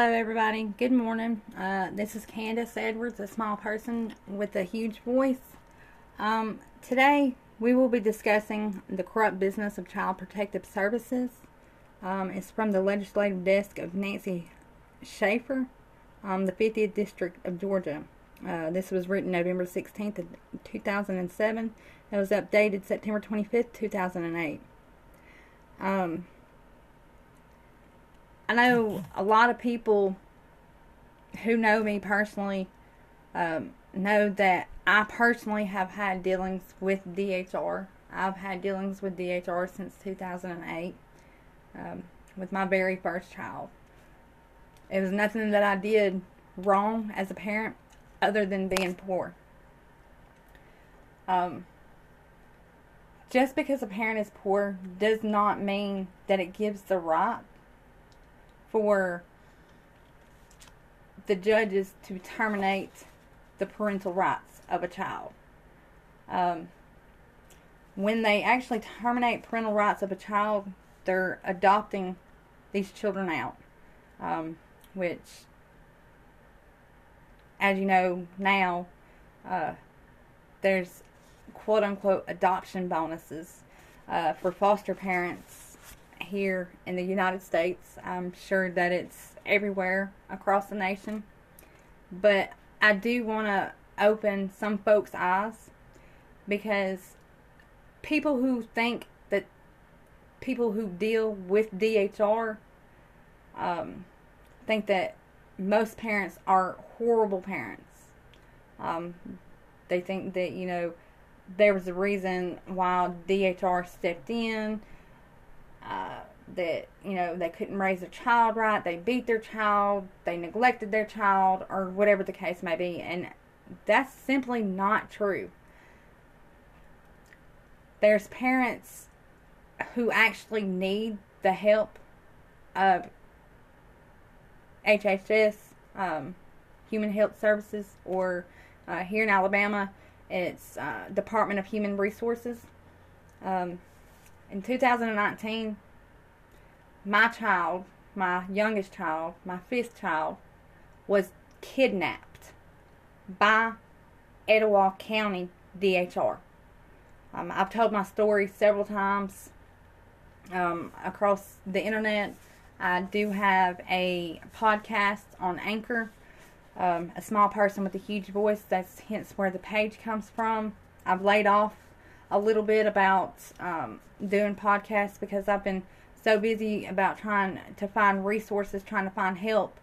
Hello, everybody. Good morning. Uh, this is Candace Edwards, a small person with a huge voice. Um, today, we will be discussing the corrupt business of Child Protective Services. Um, it's from the legislative desk of Nancy Schaefer, um, the 50th District of Georgia. Uh, this was written November 16th, 2007. It was updated September 25th, 2008. Um, I know a lot of people who know me personally um, know that I personally have had dealings with DHR. I've had dealings with DHR since 2008 um, with my very first child. It was nothing that I did wrong as a parent other than being poor. Um, just because a parent is poor does not mean that it gives the right for the judges to terminate the parental rights of a child. Um, when they actually terminate parental rights of a child, they're adopting these children out, um, which, as you know now, uh, there's quote unquote adoption bonuses uh, for foster parents here in the United States. I'm sure that it's everywhere across the nation. But I do want to open some folks' eyes because people who think that people who deal with DHR um, think that most parents are horrible parents. Um, they think that, you know, there was a reason why DHR stepped in uh, that you know they couldn't raise their child right, they beat their child, they neglected their child, or whatever the case may be, and that's simply not true. There's parents who actually need the help of HHS, um, Human Health Services, or uh, here in Alabama, it's uh, Department of Human Resources. Um, in 2019, my child, my youngest child, my fifth child, was kidnapped by Etowah County DHR. Um, I've told my story several times um, across the internet. I do have a podcast on Anchor, um, a small person with a huge voice. That's hence where the page comes from. I've laid off a little bit about um, doing podcasts because I've been so busy about trying to find resources, trying to find help,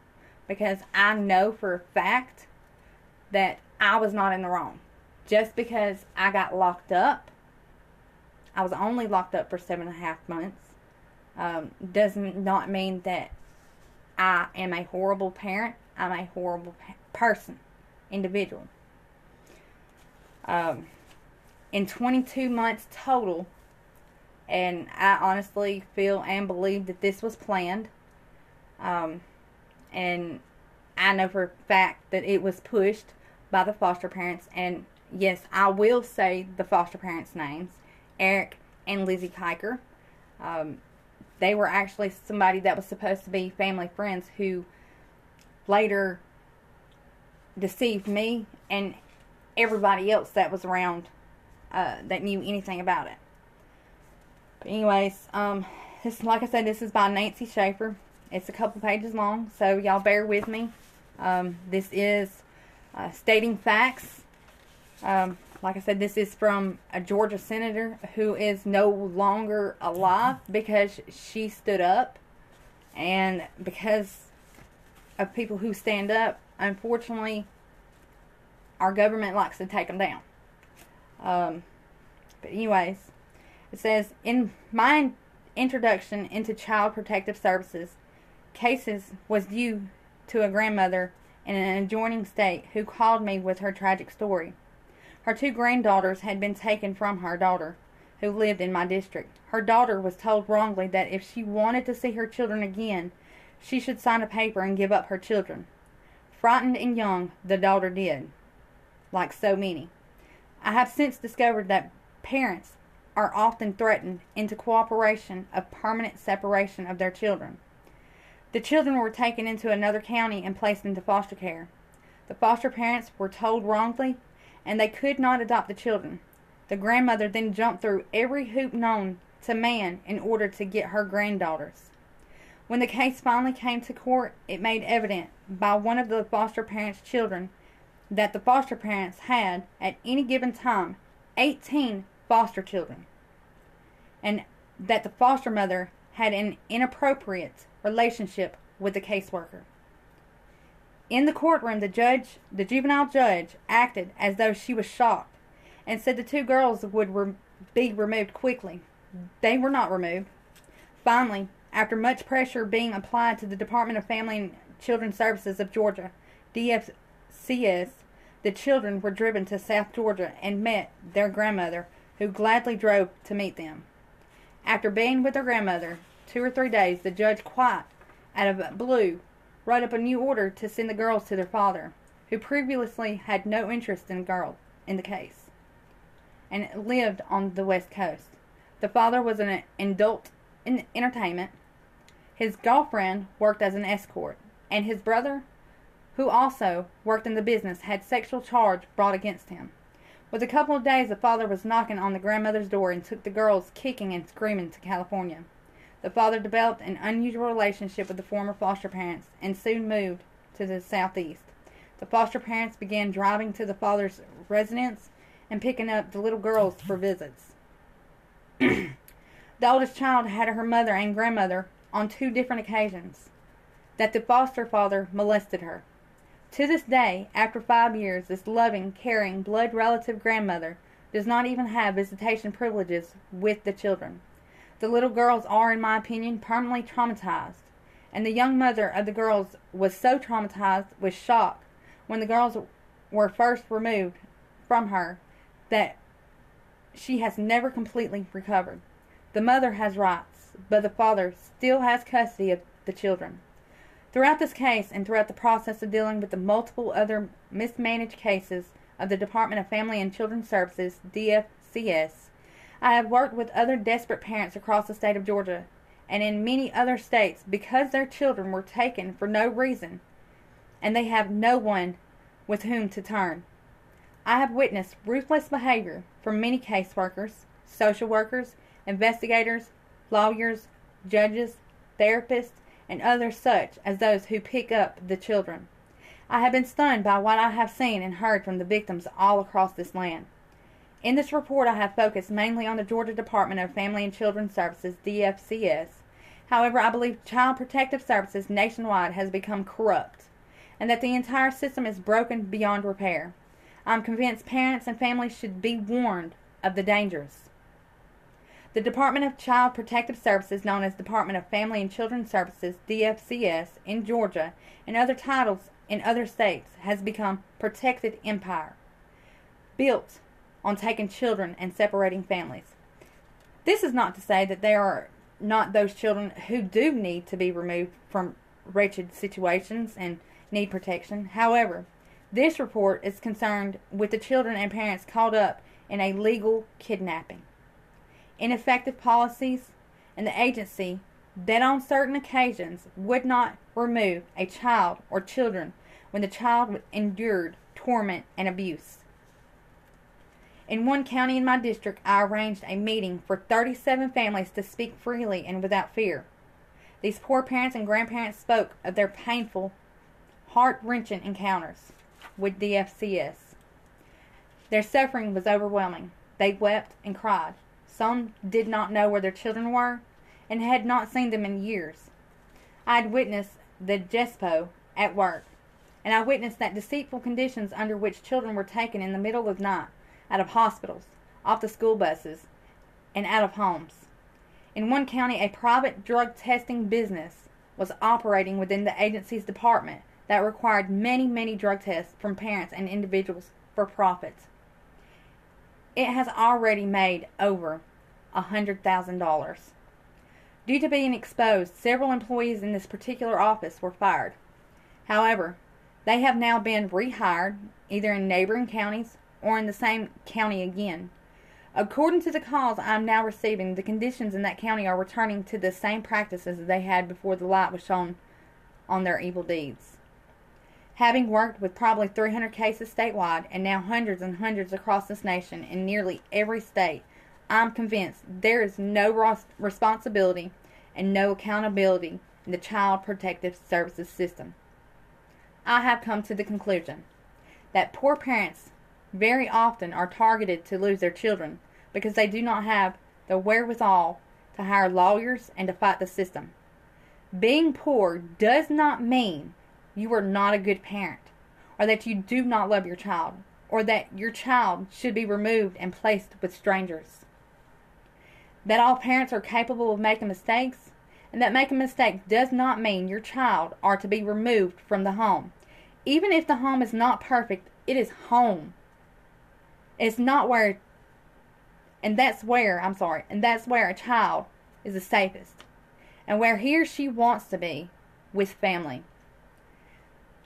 because I know for a fact that I was not in the wrong. Just because I got locked up, I was only locked up for seven and a half months, um, does not mean that I am a horrible parent. I'm a horrible person, individual. Um, in 22 months total, and I honestly feel and believe that this was planned. Um, and I know for a fact that it was pushed by the foster parents. And yes, I will say the foster parents' names Eric and Lizzie Kiker. Um, they were actually somebody that was supposed to be family friends who later deceived me and everybody else that was around uh, that knew anything about it. But anyways, um, this like I said, this is by Nancy Schaefer. It's a couple pages long, so y'all bear with me. Um, this is uh, stating facts. Um, like I said, this is from a Georgia senator who is no longer alive because she stood up, and because of people who stand up, unfortunately, our government likes to take them down. Um, but anyways, it says, in my introduction into child protective services, cases was due to a grandmother in an adjoining state who called me with her tragic story. Her two granddaughters had been taken from her daughter, who lived in my district. Her daughter was told wrongly that if she wanted to see her children again, she should sign a paper and give up her children. Frightened and young, the daughter did, like so many. I have since discovered that parents are often threatened into cooperation of permanent separation of their children. The children were taken into another county and placed into foster care. The foster parents were told wrongly, and they could not adopt the children. The grandmother then jumped through every hoop known to man in order to get her granddaughters. When the case finally came to court, it made evident by one of the foster parents' children that the foster parents had, at any given time, 18 foster children, and that the foster mother had an inappropriate relationship with the caseworker. In the courtroom, the judge, the juvenile judge, acted as though she was shocked and said the two girls would re- be removed quickly. They were not removed. Finally, after much pressure being applied to the Department of Family and Children's Services of Georgia, DFCS, the children were driven to South Georgia and met their grandmother, who gladly drove to meet them. After being with their grandmother two or three days, the judge, quite out of blue, wrote up a new order to send the girls to their father, who previously had no interest in the girl in the case, and lived on the west coast. The father was an adult in entertainment. His girlfriend worked as an escort, and his brother, who also worked in the business, had sexual charge brought against him. With a couple of days, the father was knocking on the grandmother's door and took the girls kicking and screaming to California. The father developed an unusual relationship with the former foster parents and soon moved to the southeast. The foster parents began driving to the father's residence and picking up the little girls for visits. the oldest child had her mother and grandmother on two different occasions that the foster father molested her. To this day, after five years, this loving, caring, blood relative grandmother does not even have visitation privileges with the children. The little girls are, in my opinion, permanently traumatized, and the young mother of the girls was so traumatized with shock when the girls were first removed from her that she has never completely recovered. The mother has rights, but the father still has custody of the children. Throughout this case and throughout the process of dealing with the multiple other mismanaged cases of the Department of Family and Children's Services, DFCS, I have worked with other desperate parents across the state of Georgia and in many other states because their children were taken for no reason and they have no one with whom to turn. I have witnessed ruthless behavior from many caseworkers, social workers, investigators, lawyers, judges, therapists, and others such as those who pick up the children. I have been stunned by what I have seen and heard from the victims all across this land. In this report, I have focused mainly on the Georgia Department of Family and Children's Services, DFCS. However, I believe Child Protective Services nationwide has become corrupt and that the entire system is broken beyond repair. I'm convinced parents and families should be warned of the dangers. The Department of Child Protective Services, known as Department of Family and Children's Services, DFCS, in Georgia and other titles in other states, has become protected empire, built on taking children and separating families. This is not to say that there are not those children who do need to be removed from wretched situations and need protection. However, this report is concerned with the children and parents caught up in a legal kidnapping. Ineffective policies and the agency that on certain occasions would not remove a child or children when the child endured torment and abuse. In one county in my district, I arranged a meeting for 37 families to speak freely and without fear. These poor parents and grandparents spoke of their painful, heart wrenching encounters with the FCS. Their suffering was overwhelming. They wept and cried. Some did not know where their children were and had not seen them in years. I had witnessed the Gestapo at work, and I witnessed that deceitful conditions under which children were taken in the middle of the night out of hospitals, off the school buses, and out of homes. In one county, a private drug testing business was operating within the agency's department that required many, many drug tests from parents and individuals for profit. It has already made over a $100,000. Due to being exposed, several employees in this particular office were fired. However, they have now been rehired either in neighboring counties or in the same county again. According to the calls I'm now receiving, the conditions in that county are returning to the same practices they had before the light was shown on their evil deeds. Having worked with probably 300 cases statewide and now hundreds and hundreds across this nation in nearly every state, I'm convinced there is no responsibility and no accountability in the Child Protective Services system. I have come to the conclusion that poor parents very often are targeted to lose their children because they do not have the wherewithal to hire lawyers and to fight the system. Being poor does not mean you are not a good parent, or that you do not love your child, or that your child should be removed and placed with strangers. That all parents are capable of making mistakes, and that making mistakes does not mean your child are to be removed from the home. Even if the home is not perfect, it is home. It's not where, and that's where, I'm sorry, and that's where a child is the safest and where he or she wants to be with family.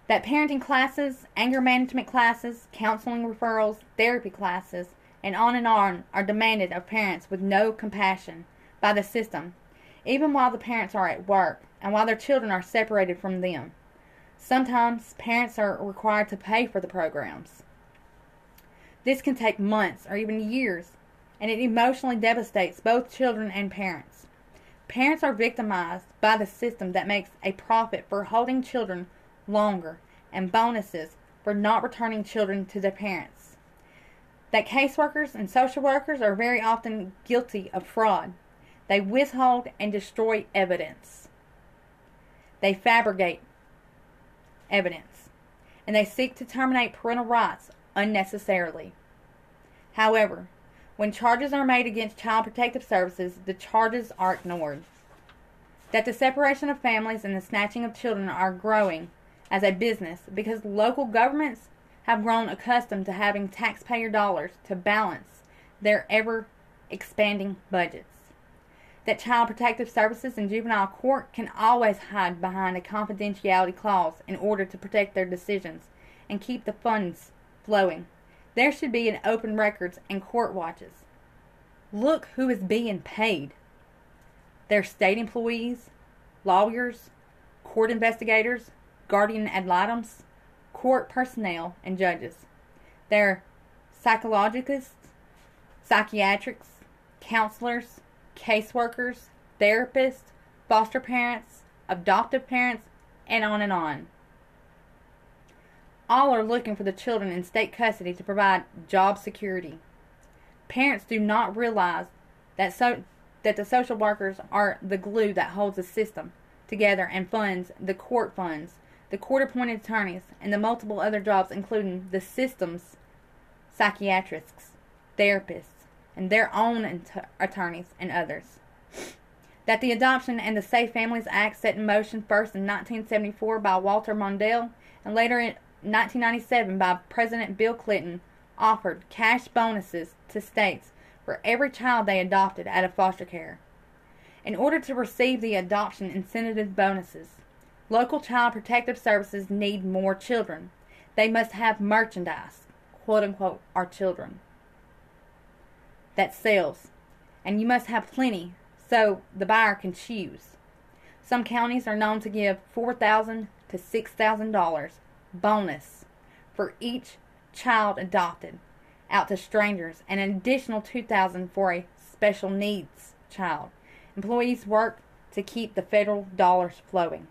That parenting classes, anger management classes, counseling referrals, therapy classes, and on and on are demanded of parents with no compassion by the system, even while the parents are at work and while their children are separated from them. Sometimes parents are required to pay for the programs. This can take months or even years, and it emotionally devastates both children and parents. Parents are victimized by the system that makes a profit for holding children longer and bonuses for not returning children to their parents. That caseworkers and social workers are very often guilty of fraud. They withhold and destroy evidence. They fabricate evidence. And they seek to terminate parental rights unnecessarily. However, when charges are made against Child Protective Services, the charges are ignored. That the separation of families and the snatching of children are growing as a business because local governments have grown accustomed to having taxpayer dollars to balance their ever expanding budgets. That Child Protective Services and juvenile court can always hide behind a confidentiality clause in order to protect their decisions and keep the funds flowing. There should be an open records and court watches. Look who is being paid. They're state employees, lawyers, court investigators, guardian ad litems, court personnel, and judges. They're psychologists, psychiatrists, counselors, caseworkers, therapists, foster parents, adoptive parents, and on and on. All are looking for the children in state custody to provide job security. Parents do not realize that so that the social workers are the glue that holds the system together and funds the court funds, the court appointed attorneys, and the multiple other jobs including the system's psychiatrists, therapists, and their own attorneys and others. That the Adoption and the Safe Families Act set in motion first in 1974 by Walter Mondale and later in 1997 by President Bill Clinton offered cash bonuses to states for every child they adopted out of foster care. In order to receive the adoption incentive bonuses, local child protective services need more children. They must have merchandise, quote unquote, our children, that sells. And you must have plenty so the buyer can choose. Some counties are known to give $4,000 to $6,000 bonus for each child adopted out to strangers and an additional 2000 for a special needs child. Employees work to keep the federal dollars flowing.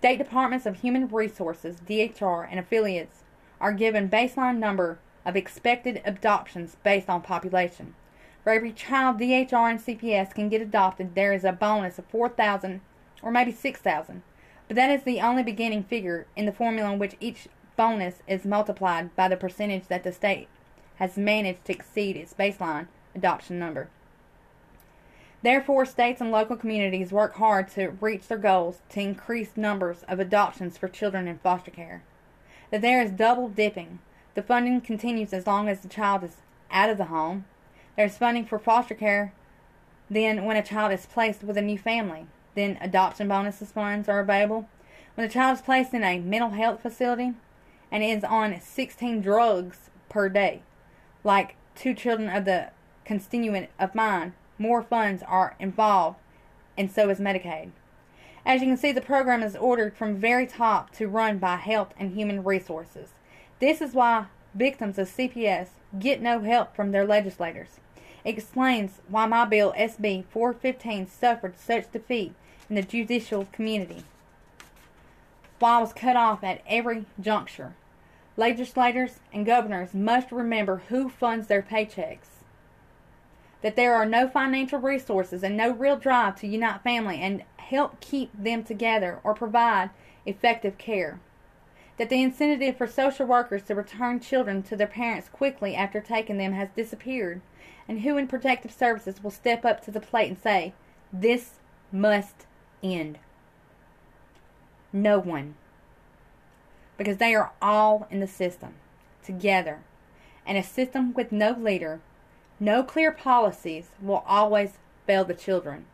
State Departments of Human Resources, DHR, and affiliates are given baseline number of expected adoptions based on population. For every child DHR and CPS can get adopted, there is a bonus of 4,000 or maybe 6,000 but that is the only beginning figure in the formula in which each bonus is multiplied by the percentage that the state has managed to exceed its baseline adoption number. Therefore, states and local communities work hard to reach their goals to increase numbers of adoptions for children in foster care. That there is double dipping. The funding continues as long as the child is out of the home. There's funding for foster care then when a child is placed with a new family. Then adoption bonuses funds are available. When the child is placed in a mental health facility and is on 16 drugs per day, like two children of the constituent of mine, more funds are involved, and so is Medicaid. As you can see, the program is ordered from very top to run by Health and Human Resources. This is why victims of CPS get no help from their legislators. It explains why my bill SB 415 suffered such defeat in the judicial community. Why I was cut off at every juncture. Legislators and governors must remember who funds their paychecks. That there are no financial resources and no real drive to unite family and help keep them together or provide effective care. That the incentive for social workers to return children to their parents quickly after taking them has disappeared, and who in protective services will step up to the plate and say, This must end. No one. Because they are all in the system, together. And a system with no leader, no clear policies, will always fail the children.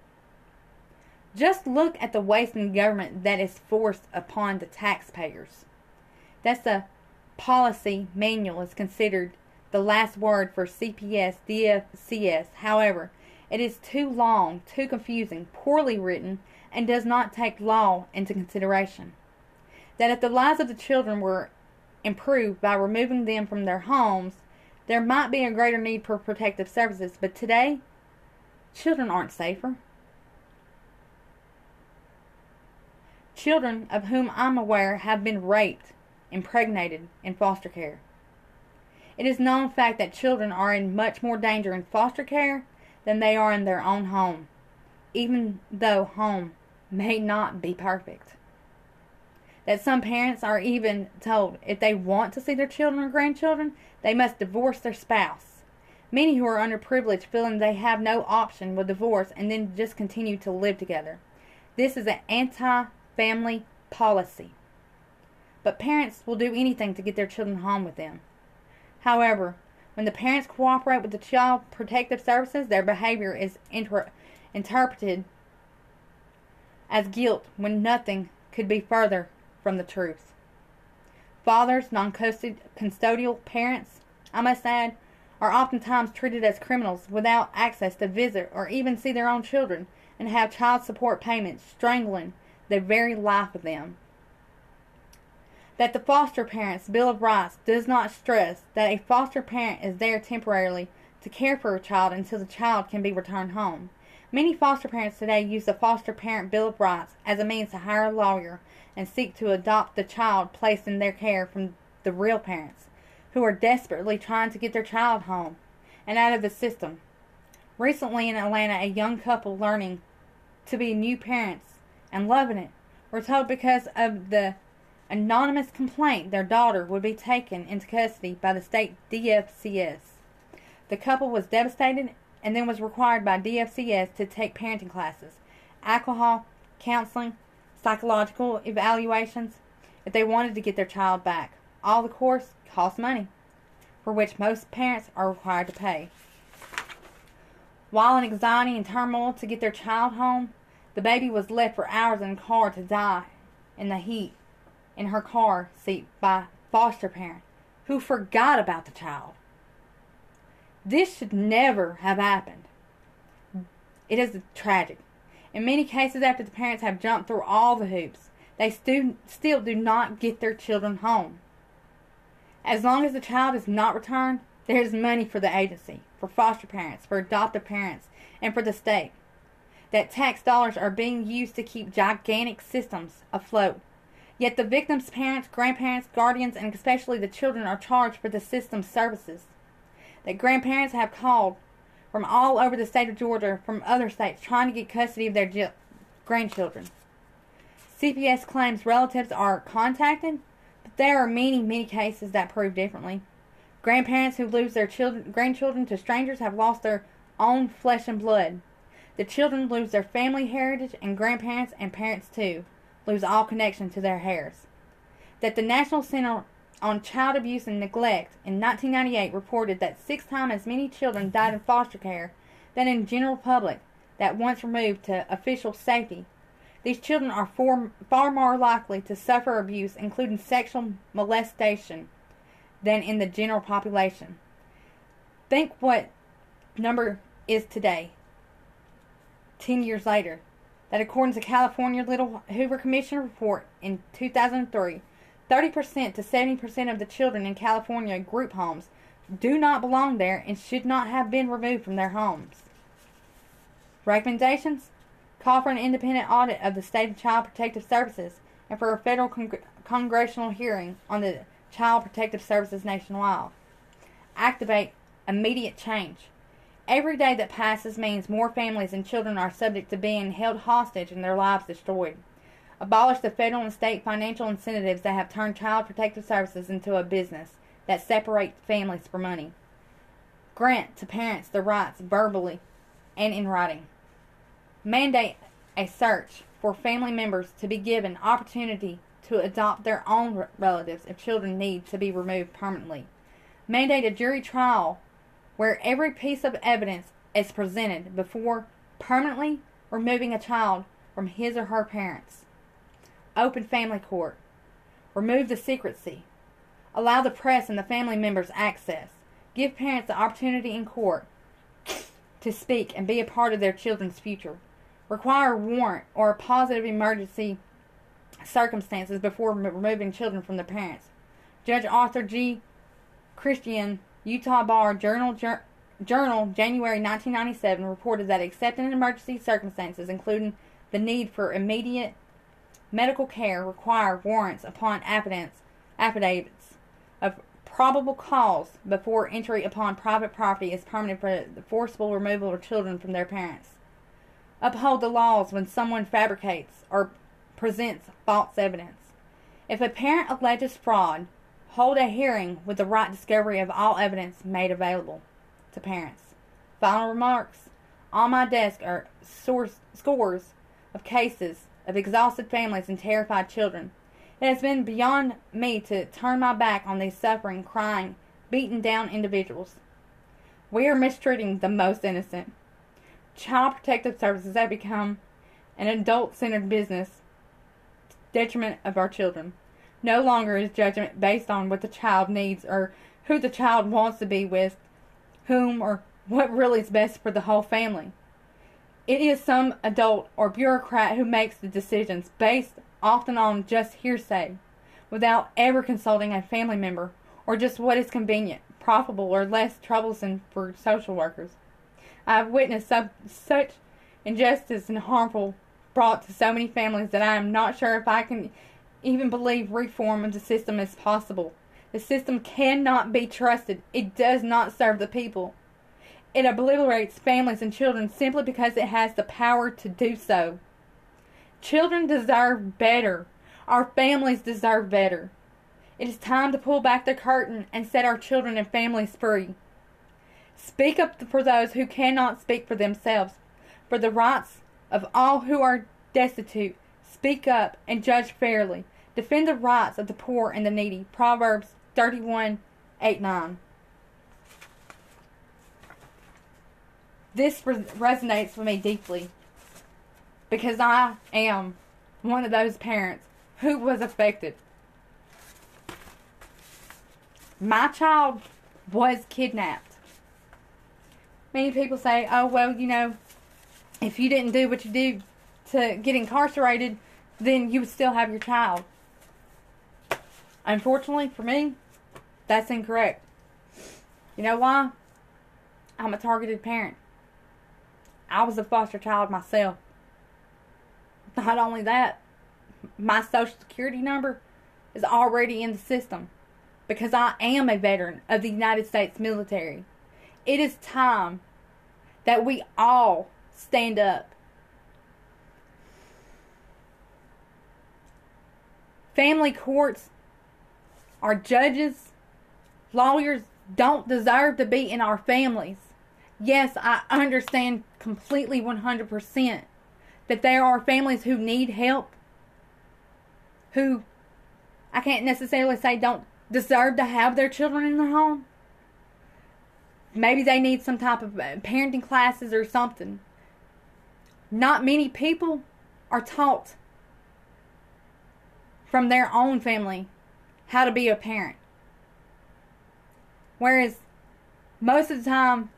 Just look at the waste in government that is forced upon the taxpayers. That's the policy manual is considered the last word for CPS DFCS. However, it is too long, too confusing, poorly written, and does not take law into consideration. That if the lives of the children were improved by removing them from their homes, there might be a greater need for protective services, but today, children aren't safer. Children of whom I'm aware have been raped, impregnated in foster care. It is known fact that children are in much more danger in foster care than they are in their own home, even though home may not be perfect. That some parents are even told if they want to see their children or grandchildren, they must divorce their spouse. Many who are underprivileged feeling they have no option will divorce and then just continue to live together. This is an anti family policy. But parents will do anything to get their children home with them. However, when the parents cooperate with the Child Protective Services, their behavior is inter- interpreted as guilt when nothing could be further from the truth. Fathers, non custodial parents, I must add, are oftentimes treated as criminals without access to visit or even see their own children and have child support payments strangling the very life of them. That the foster parent's Bill of Rights does not stress that a foster parent is there temporarily to care for a child until the child can be returned home. Many foster parents today use the foster parent Bill of Rights as a means to hire a lawyer and seek to adopt the child placed in their care from the real parents, who are desperately trying to get their child home and out of the system. Recently in Atlanta, a young couple learning to be new parents and loving it were told because of the anonymous complaint their daughter would be taken into custody by the state DFCS. The couple was devastated and then was required by DFCS to take parenting classes, alcohol, counseling, psychological evaluations if they wanted to get their child back. All the course costs money, for which most parents are required to pay. While in anxiety and turmoil to get their child home, the baby was left for hours in a car to die in the heat in her car seat by foster parent who forgot about the child. This should never have happened. It is tragic. In many cases, after the parents have jumped through all the hoops, they stu- still do not get their children home. As long as the child is not returned, there is money for the agency, for foster parents, for adoptive parents, and for the state. That tax dollars are being used to keep gigantic systems afloat Yet the victim's parents, grandparents, guardians, and especially the children are charged for the system's services. That grandparents have called from all over the state of Georgia, from other states, trying to get custody of their grandchildren. CPS claims relatives are contacted, but there are many, many cases that prove differently. Grandparents who lose their children, grandchildren to strangers have lost their own flesh and blood. The children lose their family heritage, and grandparents and parents too lose all connection to their heirs. That the National Center on Child Abuse and Neglect in 1998 reported that six times as many children died in foster care than in general public that once removed to official safety. These children are far, far more likely to suffer abuse, including sexual molestation, than in the general population. Think what number is today, 10 years later. that according to California Little Hoover Commission report in 2003, 30% to 70% of the children in California group homes do not belong there and should not have been removed from their homes. Recommendations call for an independent audit of the state of child protective services and for a federal con- congressional hearing on the child protective services nationwide. Activate immediate change. Every day that passes means more families and children are subject to being held hostage and their lives destroyed. Abolish the federal and state financial incentives that have turned child protective services into a business that separates families for money. Grant to parents the rights verbally and in writing. Mandate a search for family members to be given opportunity to adopt their own relatives if children need to be removed permanently. Mandate a jury trial where every piece of evidence is presented before permanently removing a child from his or her parents. Open family court. Remove the secrecy. Allow the press and the family members access. Give parents the opportunity in court to speak and be a part of their children's future. Require a warrant or a positive emergency circumstances before removing children from their parents. Judge Arthur G. Christean, Utah Bar Journal, Journal, January 1997, reported that except in emergency circumstances, including the need for immediate medical care, require warrants upon affidavits, affidavits of probable cause before entry upon private property is permanent for the forcible removal of children from their parents. Uphold the laws when someone fabricates or presents false evidence. If a parent alleges fraud, hold a hearing with the right discovery of all evidence made available to parents. Final remarks. On my desk are source, scores of cases of exhausted families and terrified children. It has been beyond me to turn my back on these suffering, crying, beaten down individuals. We are mistreating the most innocent. Child protective services have become an adult centered business detriment of our children. No longer is judgment based on what the child needs or who the child wants to be with, whom or what really is best for the whole family. It is some adult or bureaucrat who makes the decisions based often on just hearsay, without ever consulting a family member or just what is convenient, profitable, or less troublesome for social workers. I have witnessed some, such injustice and harmful brought to so many families that I am not sure if I can even believe reform of the system is possible. The system cannot be trusted. It does not serve the people. It obliterates families and children simply because it has the power to do so. Children deserve better. Our families deserve better. It is time to pull back the curtain and set our children and families free. Speak up for those who cannot speak for themselves, for the rights of all who are destitute. Speak up and judge fairly. Defend the rights of the poor and the needy. Proverbs 31 8 9. This resonates with me deeply because I am one of those parents who was affected. My child was kidnapped. Many people say, oh, well, you know, if you didn't do what you do to get incarcerated, then you would still have your child. Unfortunately for me, that's incorrect. You know why? I'm a targeted parent. I was a foster child myself. Not only that, my social security number is already in the system because I am a veteran of the United States military. It is time that we all stand up. Family courts, our judges, lawyers don't deserve to be in our families. Yes, I understand completely 100% that there are families who need help, who I can't necessarily say don't deserve to have their children in their home. Maybe they need some type of uh, parenting classes or something. Not many people are taught from their own family how to be a parent. Whereas most of the time,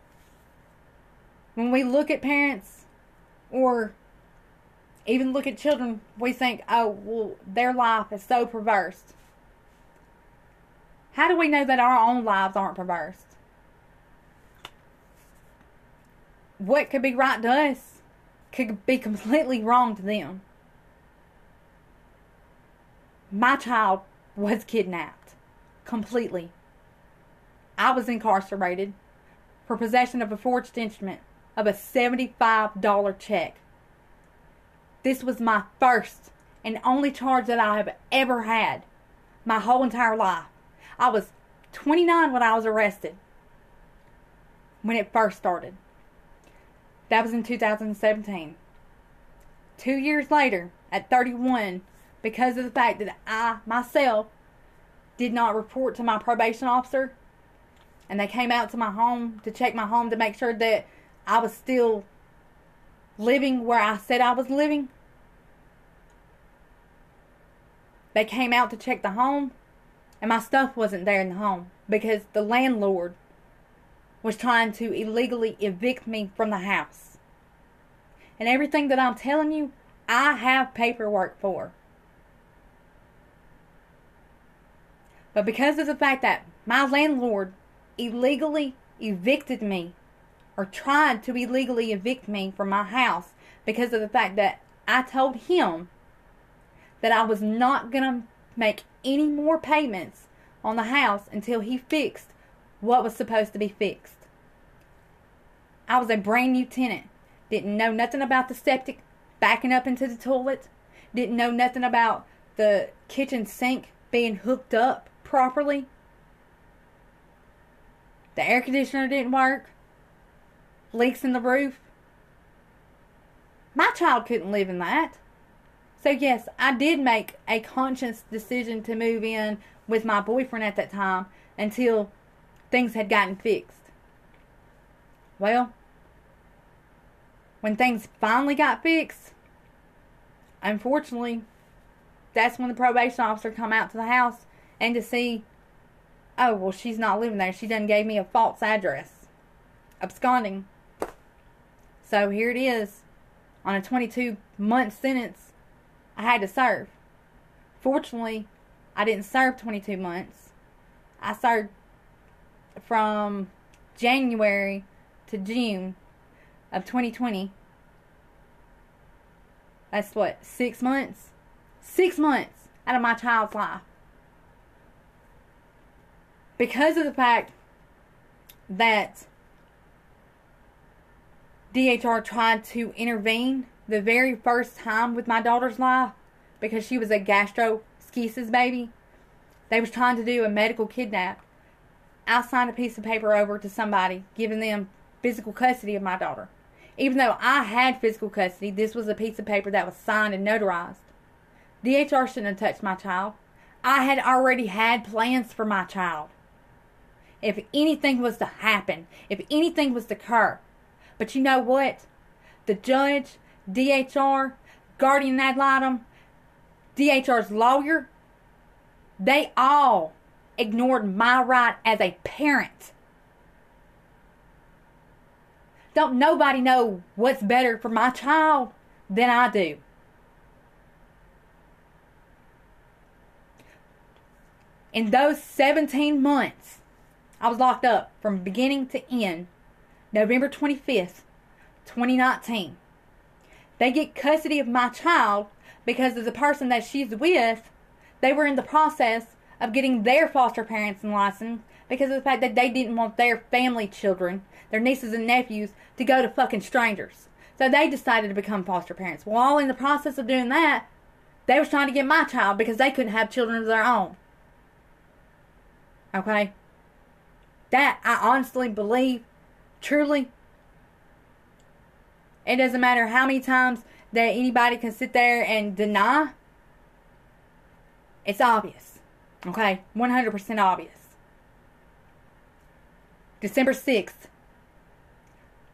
when we look at parents or even look at children, we think, oh, well, their life is so perverse. How do we know that our own lives aren't perverse? What could be right to us could be completely wrong to them. My child was kidnapped. Completely. I was incarcerated for possession of a forged instrument of a $75 check. This was my first and only charge that I have ever had my whole entire life. I was 29 when I was arrested when it first started. That was in 2017. Two years later, at 31, because of the fact that I myself did not report to my probation officer, and they came out to my home to check my home to make sure that I was still living where I said I was living. They came out to check the home, and my stuff wasn't there in the home because the landlord was trying to illegally evict me from the house. And everything that I'm telling you, I have paperwork for. But because of the fact that my landlord illegally evicted me or tried to illegally evict me from my house because of the fact that I told him that I was not going to make any more payments on the house until he fixed what was supposed to be fixed. I was a brand new tenant. Didn't know nothing about the septic backing up into the toilet. Didn't know nothing about the kitchen sink being hooked up properly. The air conditioner didn't work. Leaks in the roof. My child couldn't live in that. So, yes, I did make a conscious decision to move in with my boyfriend at that time until things had gotten fixed. Well, when things finally got fixed, unfortunately, that's when the probation officer come out to the house and to see, oh, well, she's not living there. She done gave me a false address. Absconding. So here it is on a 22 month sentence I had to serve. Fortunately, I didn't serve 22 months. I served from January to June of 2020. That's what, six months? Six months out of my child's life. Because of the fact that DHR tried to intervene the very first time with my daughter's life because she was a gastroschisis baby. They was trying to do a medical kidnap. I signed a piece of paper over to somebody giving them physical custody of my daughter. Even though I had physical custody, this was a piece of paper that was signed and notarized. DHR shouldn't have touched my child. I had already had plans for my child. If anything was to happen, if anything was to occur. But you know what? The judge, DHR, guardian ad litem, DHR's lawyer, they all ignored my right as a parent. Don't nobody know what's better for my child than I do. In those 17 months, I was locked up from beginning to end, November 25th, 2019. They get custody of my child because of the person that she's with, they were in the process of getting their foster parents license because of the fact that they didn't want their family children, their nieces and nephews, to go to fucking strangers. So they decided to become foster parents. While in the process of doing that, they was trying to get my child because they couldn't have children of their own. Okay? That I honestly believe, truly, it doesn't matter how many times that anybody can sit there and deny. It's obvious. Okay? 100% obvious. December 6th,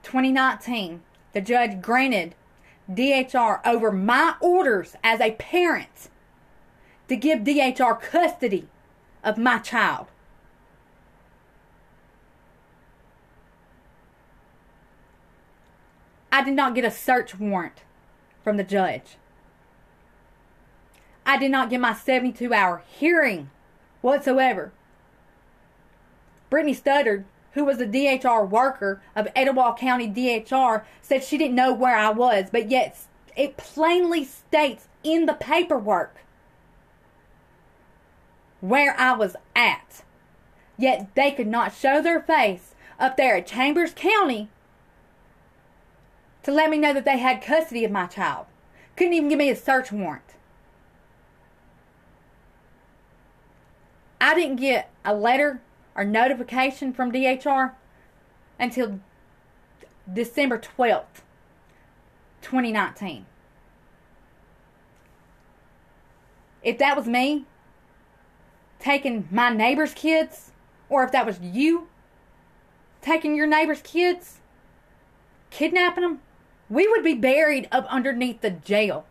2019, the judge granted DHR over my orders as a parent to give DHR custody of my child. I did not get a search warrant from the judge. I did not get my 72 hour hearing whatsoever. Brittany Studdard, who was a DHR worker of Etowah County DHR, said she didn't know where I was, but yet it plainly states in the paperwork where I was at. Yet they could not show their face up there at Chambers County to let me know that they had custody of my child. Couldn't even give me a search warrant. I didn't get a letter or notification from DHR until December 12th, 2019. If that was me taking my neighbor's kids, or if that was you taking your neighbor's kids, kidnapping them, we would be buried up underneath the jail.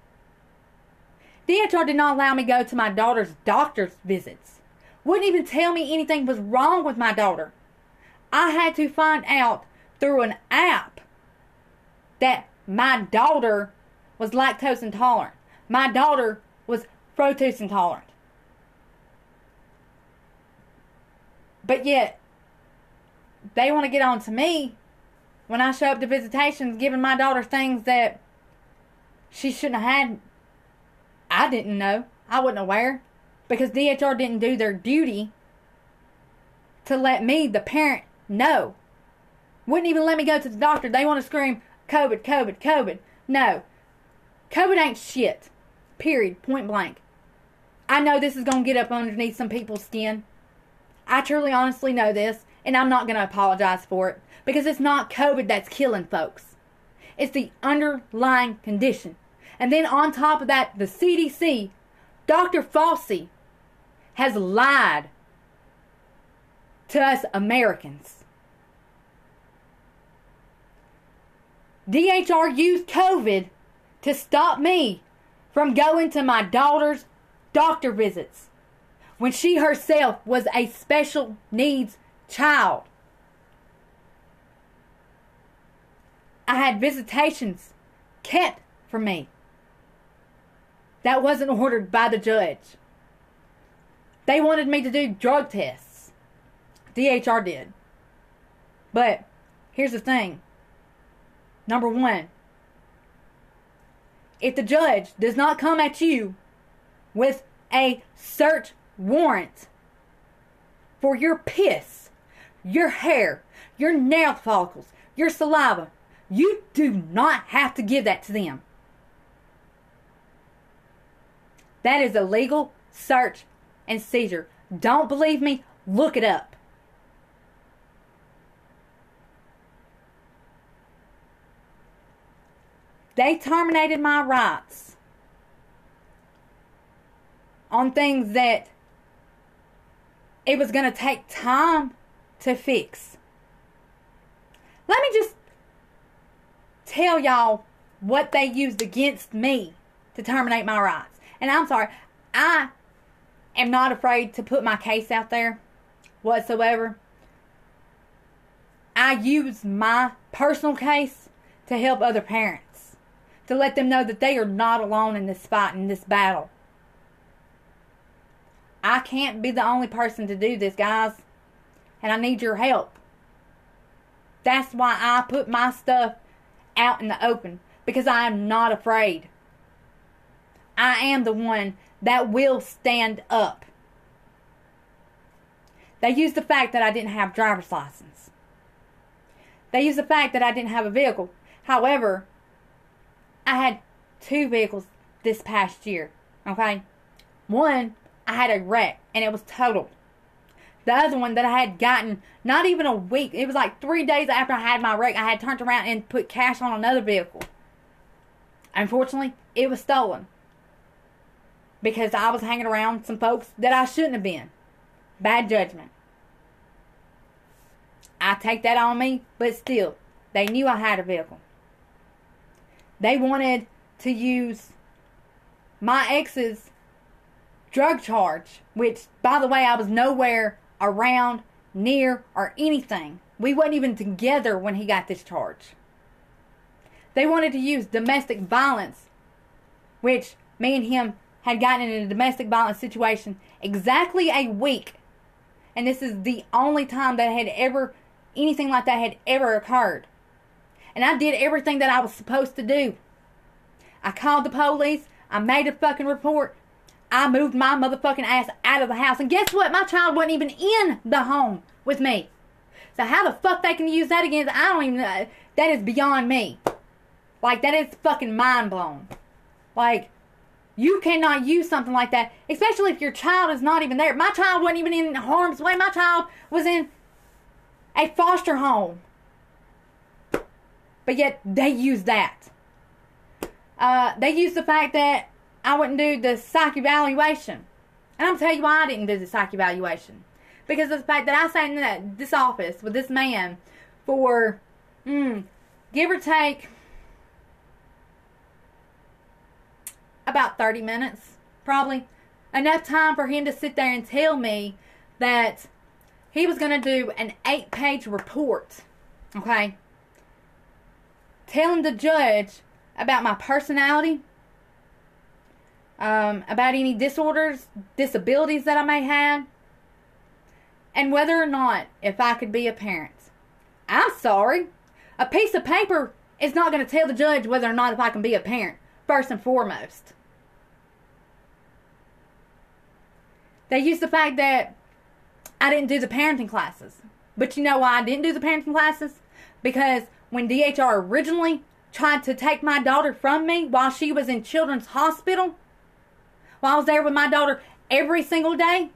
DHR did not allow me go to my daughter's doctor's visits. Wouldn't even tell me anything was wrong with my daughter. I had to find out through an app that my daughter was lactose intolerant. My daughter was fructose intolerant. But yet, they want to get on to me when I show up to visitations giving my daughter things that she shouldn't have had. I didn't know. I wasn't aware because DHR didn't do their duty to let me, the parent, know. Wouldn't even let me go to the doctor. They want to scream, COVID, COVID, COVID. No. COVID ain't shit. Period. Point blank. I know this is going to get up underneath some people's skin. I truly honestly know this, and I'm not going to apologize for it because it's not COVID that's killing folks. It's the underlying condition. And then on top of that, the CDC, Dr. Fauci, has lied to us Americans. DHR used COVID to stop me from going to my daughter's doctor visits when she herself was a special needs child. I had visitations kept from me. That wasn't ordered by the judge. They wanted me to do drug tests. DHR did. But here's the thing. Number one, if the judge does not come at you with a search warrant for your piss, your hair, your nail follicles, your saliva, you do not have to give that to them. That is a legal search and seizure. Don't believe me? Look it up. They terminated my rights on things that it was going to take time to fix. Let me just tell y'all what they used against me to terminate my rights. And I'm sorry, I am not afraid to put my case out there whatsoever. I use my personal case to help other parents, to let them know that they are not alone in this fight, in this battle. I can't be the only person to do this, guys, and I need your help. That's why I put my stuff out in the open because I am not afraid. I am the one that will stand up. They used the fact that I didn't have driver's license. They used the fact that I didn't have a vehicle. However, I had two vehicles this past year. Okay? One, I had a wreck and it was totaled. The other one that I had gotten not even a week, it was like three days after I had my wreck, I had turned around and put cash on another vehicle. Unfortunately, it was stolen because I was hanging around some folks that I shouldn't have been. Bad judgment. I take that on me, but still, they knew I had a vehicle. They wanted to use my ex's drug charge, which, by the way, I was nowhere around, near, or anything. We wasn't even together when he got this charge. They wanted to use domestic violence, which me and him had gotten in a domestic violence situation exactly a week. And this is the only time that had ever, anything like that had ever occurred. And I did everything that I was supposed to do. I called the police. I made a fucking report. I moved my motherfucking ass out of the house. And guess what? My child wasn't even in the home with me. So how the fuck they can use that against? I don't even know. That is beyond me. Like that is fucking mind blown. Like you cannot use something like that, especially if your child is not even there. My child wasn't even in harm's way. My child was in a foster home. But yet they use that. Uh, they use the fact that I wouldn't do the psych evaluation. And I'm tell you why I didn't do the psych evaluation. Because of the fact that I sat in that, this office with this man for, mm, give or take, about 30 minutes, probably. Enough time for him to sit there and tell me that he was going to do an eight page report. Okay? Telling the judge about my personality, um, about any disorders, disabilities that I may have, and whether or not if I could be a parent. I'm sorry. A piece of paper is not going to tell the judge whether or not if I can be a parent, first and foremost. They use the fact that I didn't do the parenting classes. But you know why I didn't do the parenting classes? Because when DHR originally tried to take my daughter from me while she was in children's hospital, while I was there with my daughter every single day,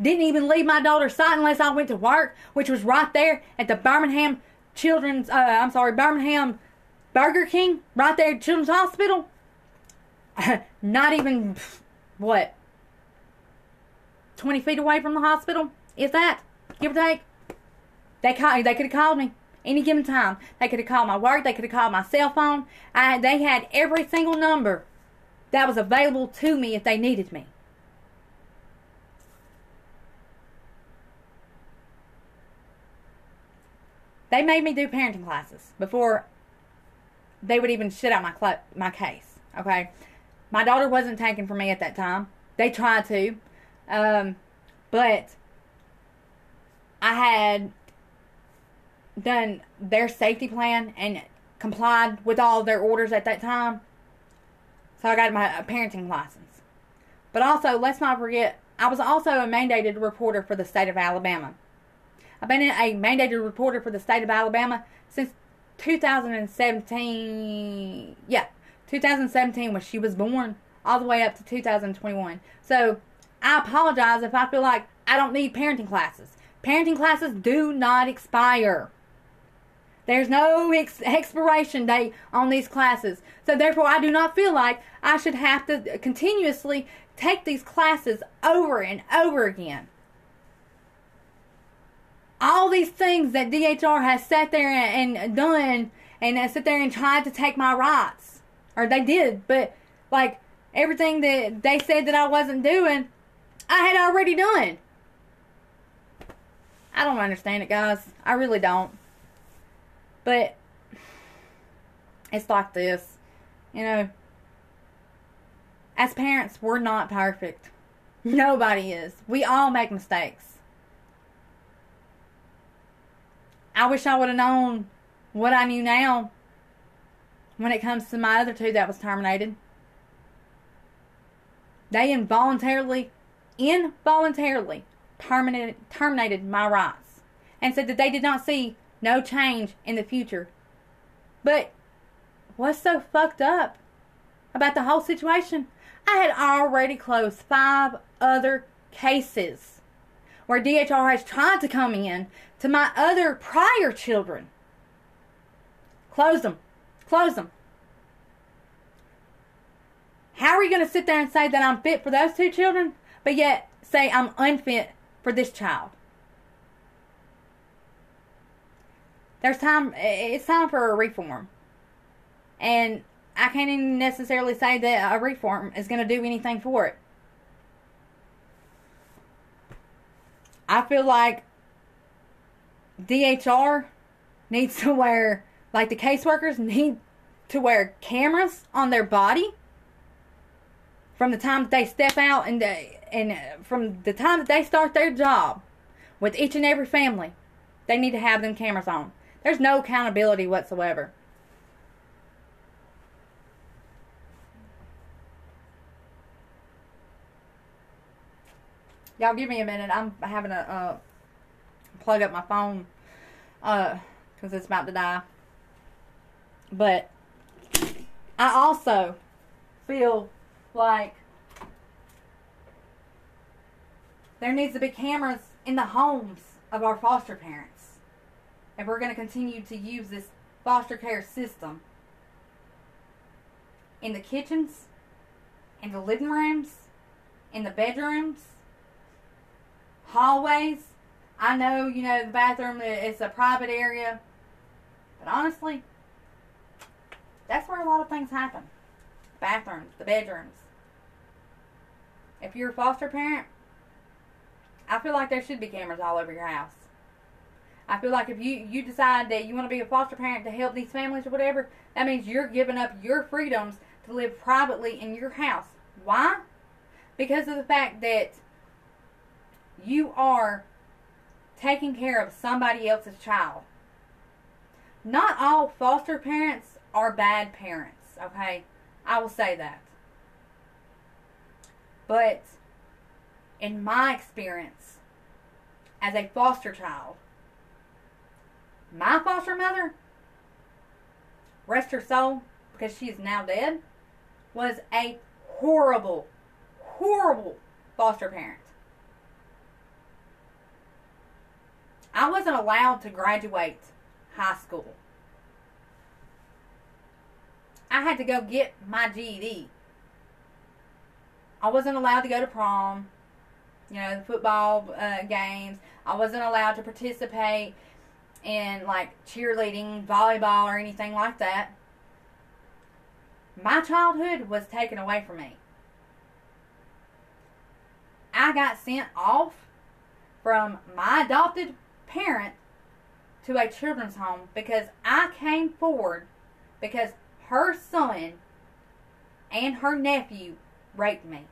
didn't even leave my daughter's sight unless I went to work, which was right there at the Birmingham Children's, uh, I'm sorry, Birmingham Burger King, right there at Children's Hospital. Not even, what, 20 feet away from the hospital? Is that, give or take? They, call, they could have called me any given time. They could have called my work. They could have called my cell phone. I, they had every single number that was available to me if they needed me. They made me do parenting classes before they would even shit out my cl- my case. Okay, my daughter wasn't taken from me at that time. They tried to, um, but I had done their safety plan and complied with all their orders at that time. So I got my uh, parenting license. But also, let's not forget, I was also a mandated reporter for the state of Alabama. I've been a mandated reporter for the state of Alabama since 2017. Yeah, 2017 when she was born, all the way up to 2021. So I apologize if I feel like I don't need parenting classes. Parenting classes do not expire. There's no ex- expiration date on these classes. So therefore, I do not feel like I should have to continuously take these classes over and over again all these things that DHR has sat there and, and done and uh, sit there and tried to take my rights. Or they did, but like everything that they said that I wasn't doing, I had already done. I don't understand it, guys. I really don't. But it's like this. You know, as parents, we're not perfect. Nobody is. We all make mistakes. I wish I would have known what I knew now when it comes to my other two that was terminated. They involuntarily, involuntarily terminated, terminated my rights and said that they did not see no change in the future. But what's so fucked up about the whole situation? I had already closed five other cases where DHR has tried to come in to my other prior children. Close them. Close them. How are you going to sit there and say that I'm fit for those two children, but yet say I'm unfit for this child? There's time, it's time for a reform. And I can't even necessarily say that a reform is going to do anything for it. I feel like DHR needs to wear, like the caseworkers need to wear cameras on their body from the time that they step out and the, and uh, from the time that they start their job with each and every family, they need to have them cameras on. There's no accountability whatsoever. Y'all give me a minute. I'm having to uh, plug up my phone because uh, it's about to die. But I also feel like there needs to be cameras in the homes of our foster parents. If we're going to continue to use this foster care system in the kitchens, in the living rooms, in the bedrooms, hallways. I know, you know, the bathroom is a private area, but honestly, that's where a lot of things happen. Bathrooms, the bedrooms. If you're a foster parent, I feel like there should be cameras all over your house. I feel like if you, you decide that you want to be a foster parent to help these families or whatever, that means you're giving up your freedoms to live privately in your house. Why? Because of the fact that you are taking care of somebody else's child. Not all foster parents are bad parents, okay? I will say that. But in my experience as a foster child, my foster mother, rest her soul, because she is now dead, was a horrible, horrible foster parent. I wasn't allowed to graduate high school. I had to go get my GED. I wasn't allowed to go to prom, you know, the football uh, games. I wasn't allowed to participate in like cheerleading, volleyball, or anything like that. My childhood was taken away from me. I got sent off from my adopted parent to a children's home because I came forward because her son and her nephew raped me.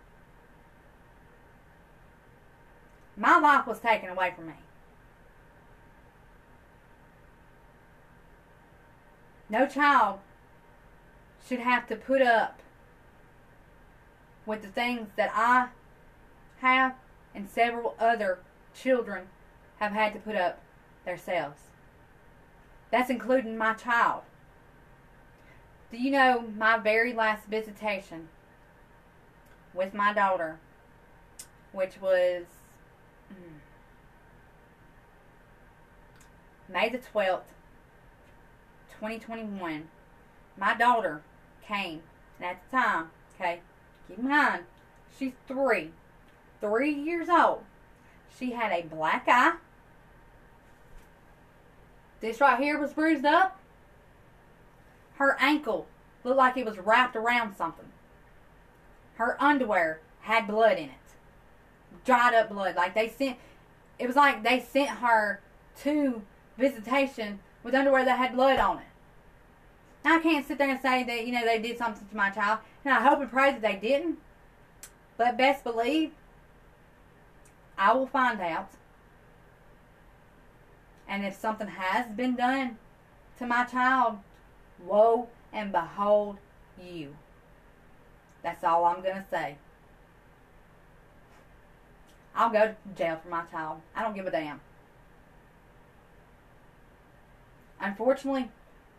My life was taken away from me. No child should have to put up with the things that I have and several other children have had to put up themselves. That's including my child. Do you know my very last visitation with my daughter, which was mm, May the 12th, 2021, my daughter came, and at the time, okay, keep in mind, she's three, three years old. She had a black eye, this right here was bruised up. Her ankle looked like it was wrapped around something. Her underwear had blood in it. Dried up blood. Like they sent, it was like they sent her to visitation with underwear that had blood on it. I can't sit there and say that, you know, they did something to my child. And I hope and pray that they didn't. But best believe, I will find out and if something has been done to my child, woe and behold you. That's all I'm going to say. I'll go to jail for my child. I don't give a damn. Unfortunately,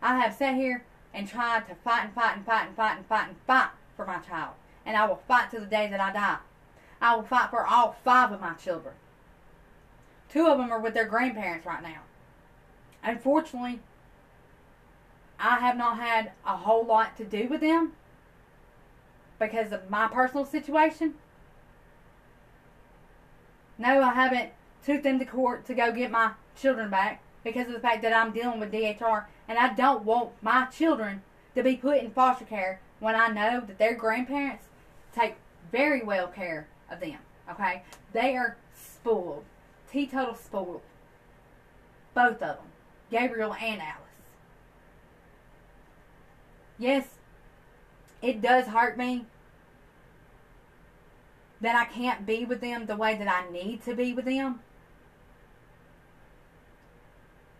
I have sat here and tried to fight and fight and fight and fight and fight and fight for my child. And I will fight to the day that I die. I will fight for all five of my children. Two of them are with their grandparents right now. Unfortunately, I have not had a whole lot to do with them because of my personal situation. No, I haven't took them to court to go get my children back because of the fact that I'm dealing with DHR and I don't want my children to be put in foster care when I know that their grandparents take very well care of them. Okay? They are spoiled. Teetotal spoiled. Both of them. Gabriel and Alice. Yes, it does hurt me that I can't be with them the way that I need to be with them.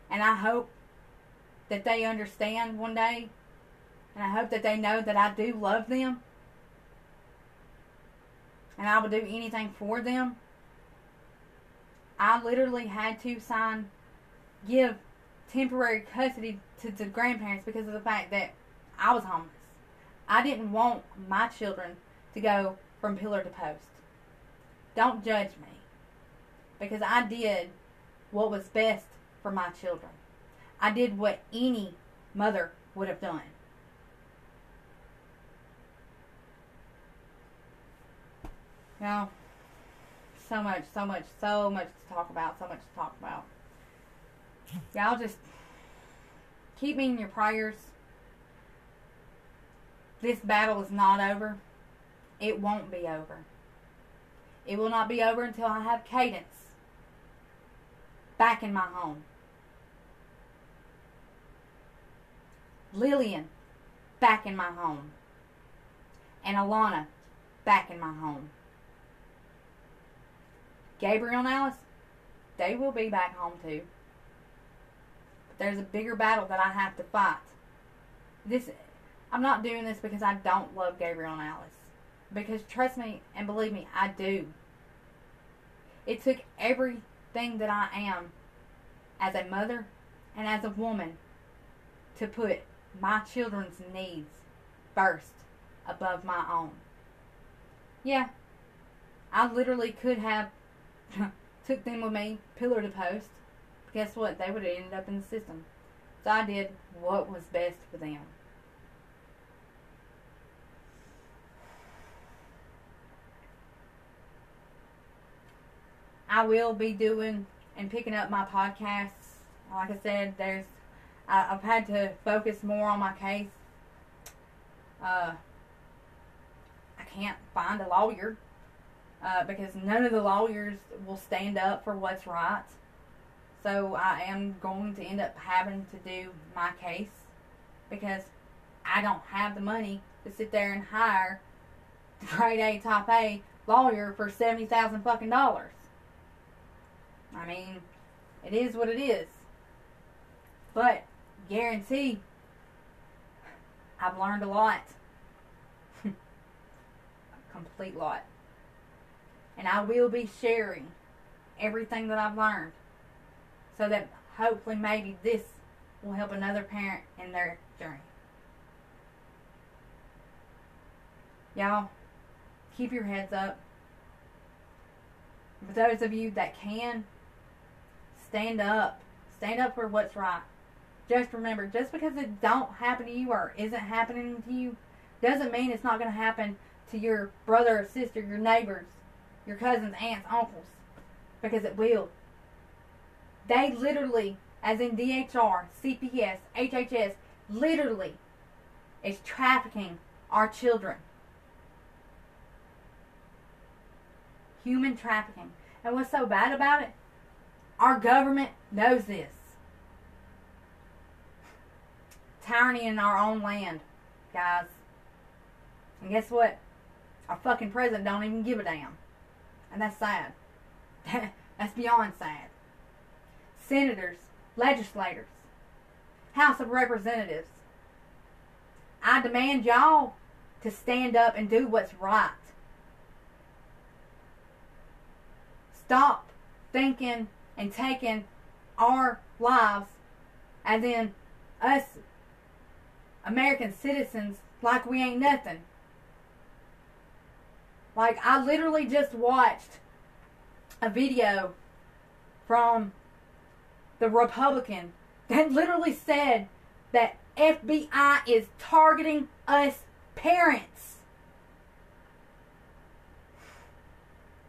And I hope that they understand one day. And I hope that they know that I do love them. And I will do anything for them. I literally had to sign, give temporary custody to the grandparents because of the fact that I was homeless. I didn't want my children to go from pillar to post. Don't judge me. Because I did what was best for my children. I did what any mother would have done. Now, so much, so much, so much to talk about, so much to talk about. Y'all just keep me in your prayers. This battle is not over. It won't be over. It will not be over until I have Cadence back in my home. Lillian back in my home. And Alana back in my home. Gabriel and Alice, they will be back home too. But there's a bigger battle that I have to fight. This I'm not doing this because I don't love Gabriel and Alice. Because trust me and believe me, I do. It took everything that I am as a mother and as a woman to put my children's needs first above my own. Yeah, I literally could have took them with me pillar to post. Guess what? They would have ended up in the system. So I did what was best for them. I will be doing and picking up my podcasts. Like I said, there's I, have had to focus more on my case. Uh, I can't find a lawyer uh, because none of the lawyers will stand up for what's right. So I am going to end up having to do my case because I don't have the money to sit there and hire grade A, top A lawyer for seventy thousand fucking dollars. I mean, it is what it is. But guarantee I've learned a lot. a complete lot. And I will be sharing everything that I've learned so that hopefully maybe this will help another parent in their journey. Y'all, keep your heads up. For those of you that can, stand up. Stand up for what's right. Just remember, just because it don't happen to you or isn't happening to you, doesn't mean it's not going to happen to your brother or sister, your neighbors, your cousins, aunts, uncles, because it will. They literally, as in DHR, CPS, HHS, literally is trafficking our children. Human trafficking. And what's so bad about it? Our government knows this. Tyranny in our own land, guys. And guess what? Our fucking president don't even give a damn. And that's sad. that's beyond sad. Senators, legislators, House of Representatives. I demand y'all to stand up and do what's right. Stop thinking and taking our lives and then us American citizens like we ain't nothing. Like I literally just watched a video from the Republican that literally said that FBI is targeting us parents.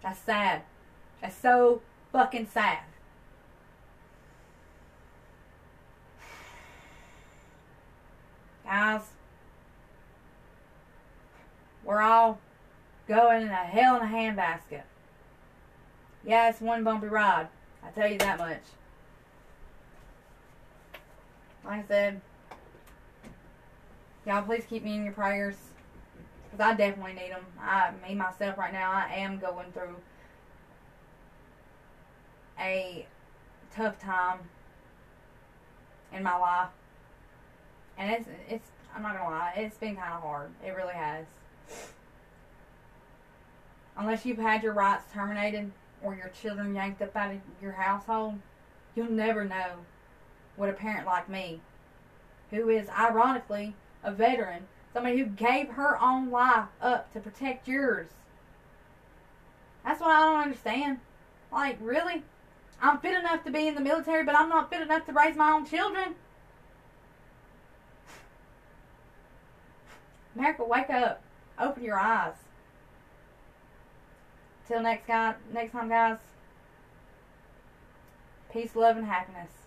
That's sad. That's so fucking sad. Guys, we're all going in a hell in a handbasket. Yeah, it's one bumpy ride. I tell you that much. Like I said, y'all please keep me in your prayers. because I definitely need them. I, me myself, right now, I am going through a tough time in my life, and it's it's. I'm not gonna lie, it's been kind of hard. It really has. Unless you've had your rights terminated or your children yanked up out of your household, you'll never know what a parent like me, who is ironically a veteran, somebody who gave her own life up to protect yours. That's what I don't understand. Like, really? I'm fit enough to be in the military, but I'm not fit enough to raise my own children? America, wake up. Open your eyes. Till next guy, next time, guys. Peace, love, and happiness.